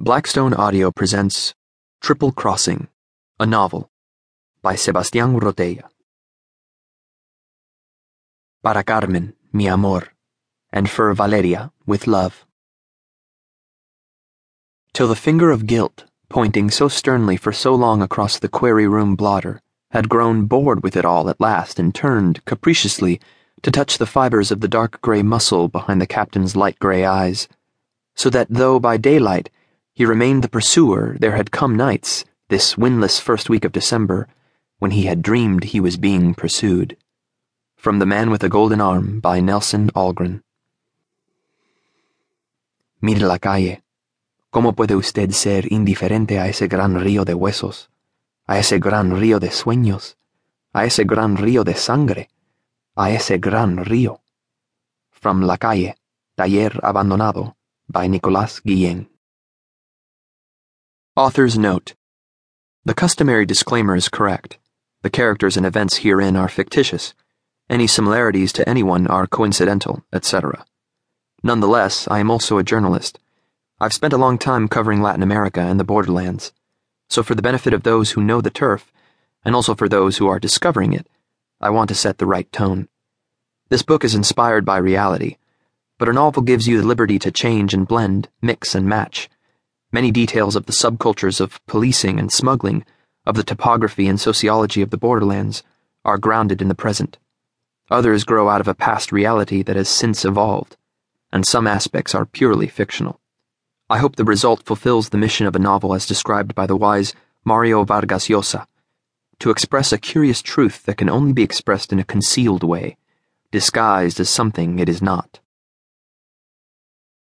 Blackstone Audio presents Triple Crossing, a novel by Sebastián Rotella. Para Carmen, mi amor, and for Valeria, with love. Till the finger of guilt, pointing so sternly for so long across the query room blotter, had grown bored with it all at last and turned, capriciously, to touch the fibers of the dark gray muscle behind the captain's light gray eyes, so that though by daylight he remained the pursuer, there had come nights, this windless first week of December, when he had dreamed he was being pursued. From The Man with the Golden Arm by Nelson Algren. Mire la calle. ¿Cómo puede usted ser indiferente a ese gran río de huesos, a ese gran río de sueños, a ese gran río de sangre, a ese gran río? From La Calle, Taller Abandonado, by Nicolas Guillen. Author's Note The customary disclaimer is correct. The characters and events herein are fictitious. Any similarities to anyone are coincidental, etc. Nonetheless, I am also a journalist. I've spent a long time covering Latin America and the borderlands. So, for the benefit of those who know the turf, and also for those who are discovering it, I want to set the right tone. This book is inspired by reality, but a novel gives you the liberty to change and blend, mix and match Many details of the subcultures of policing and smuggling, of the topography and sociology of the borderlands, are grounded in the present. Others grow out of a past reality that has since evolved, and some aspects are purely fictional. I hope the result fulfills the mission of a novel as described by the wise Mario Vargas Llosa to express a curious truth that can only be expressed in a concealed way, disguised as something it is not.